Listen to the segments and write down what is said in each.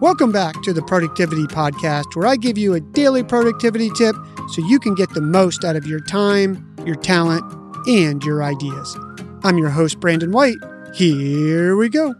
Welcome back to the Productivity Podcast, where I give you a daily productivity tip so you can get the most out of your time, your talent, and your ideas. I'm your host, Brandon White. Here we go.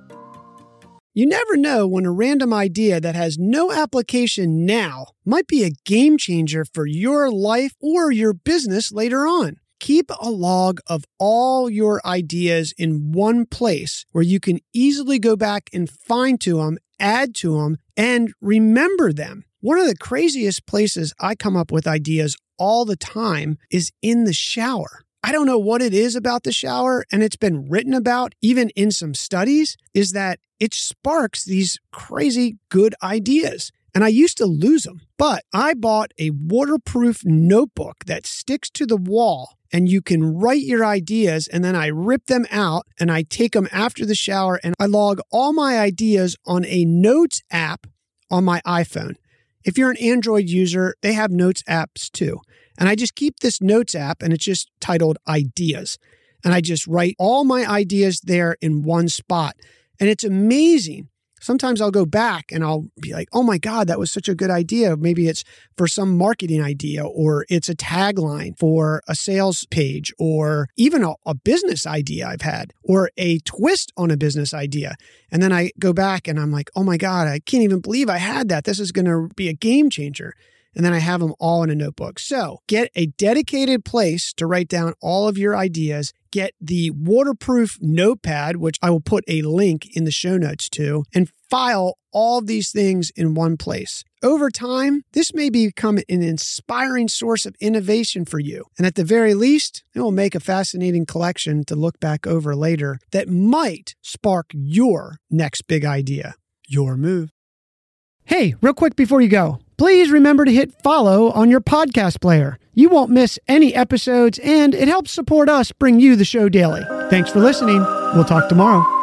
You never know when a random idea that has no application now might be a game changer for your life or your business later on. Keep a log of all your ideas in one place where you can easily go back and find to them, add to them, and remember them. One of the craziest places I come up with ideas all the time is in the shower. I don't know what it is about the shower, and it's been written about even in some studies, is that it sparks these crazy good ideas and I used to lose them. But I bought a waterproof notebook that sticks to the wall and you can write your ideas and then I rip them out and I take them after the shower and I log all my ideas on a notes app on my iPhone. If you're an Android user, they have notes apps too. And I just keep this notes app and it's just titled ideas. And I just write all my ideas there in one spot. And it's amazing sometimes I'll go back and I'll be like, oh my God, that was such a good idea. Maybe it's for some marketing idea or it's a tagline for a sales page or even a, a, business idea I've had or a twist on a business idea. And then I go back and I'm like, oh my God, I can't even believe I had that. This is going to be a game changer and then I have them all in a notebook. So get a dedicated place to write down all of your ideas. Get the waterproof notepad, which I will put a link in the show notes to, and file all of these things in one place. Over time, this may become an inspiring source of innovation for you. And at the very least, it will make a fascinating collection to look back over later that might spark your next big idea. Your move. Hey, real quick before you go please remember to hit follow on your podcast player. You won't miss any episodes, and it helps support us bring you the show daily. Thanks for listening. We'll talk tomorrow.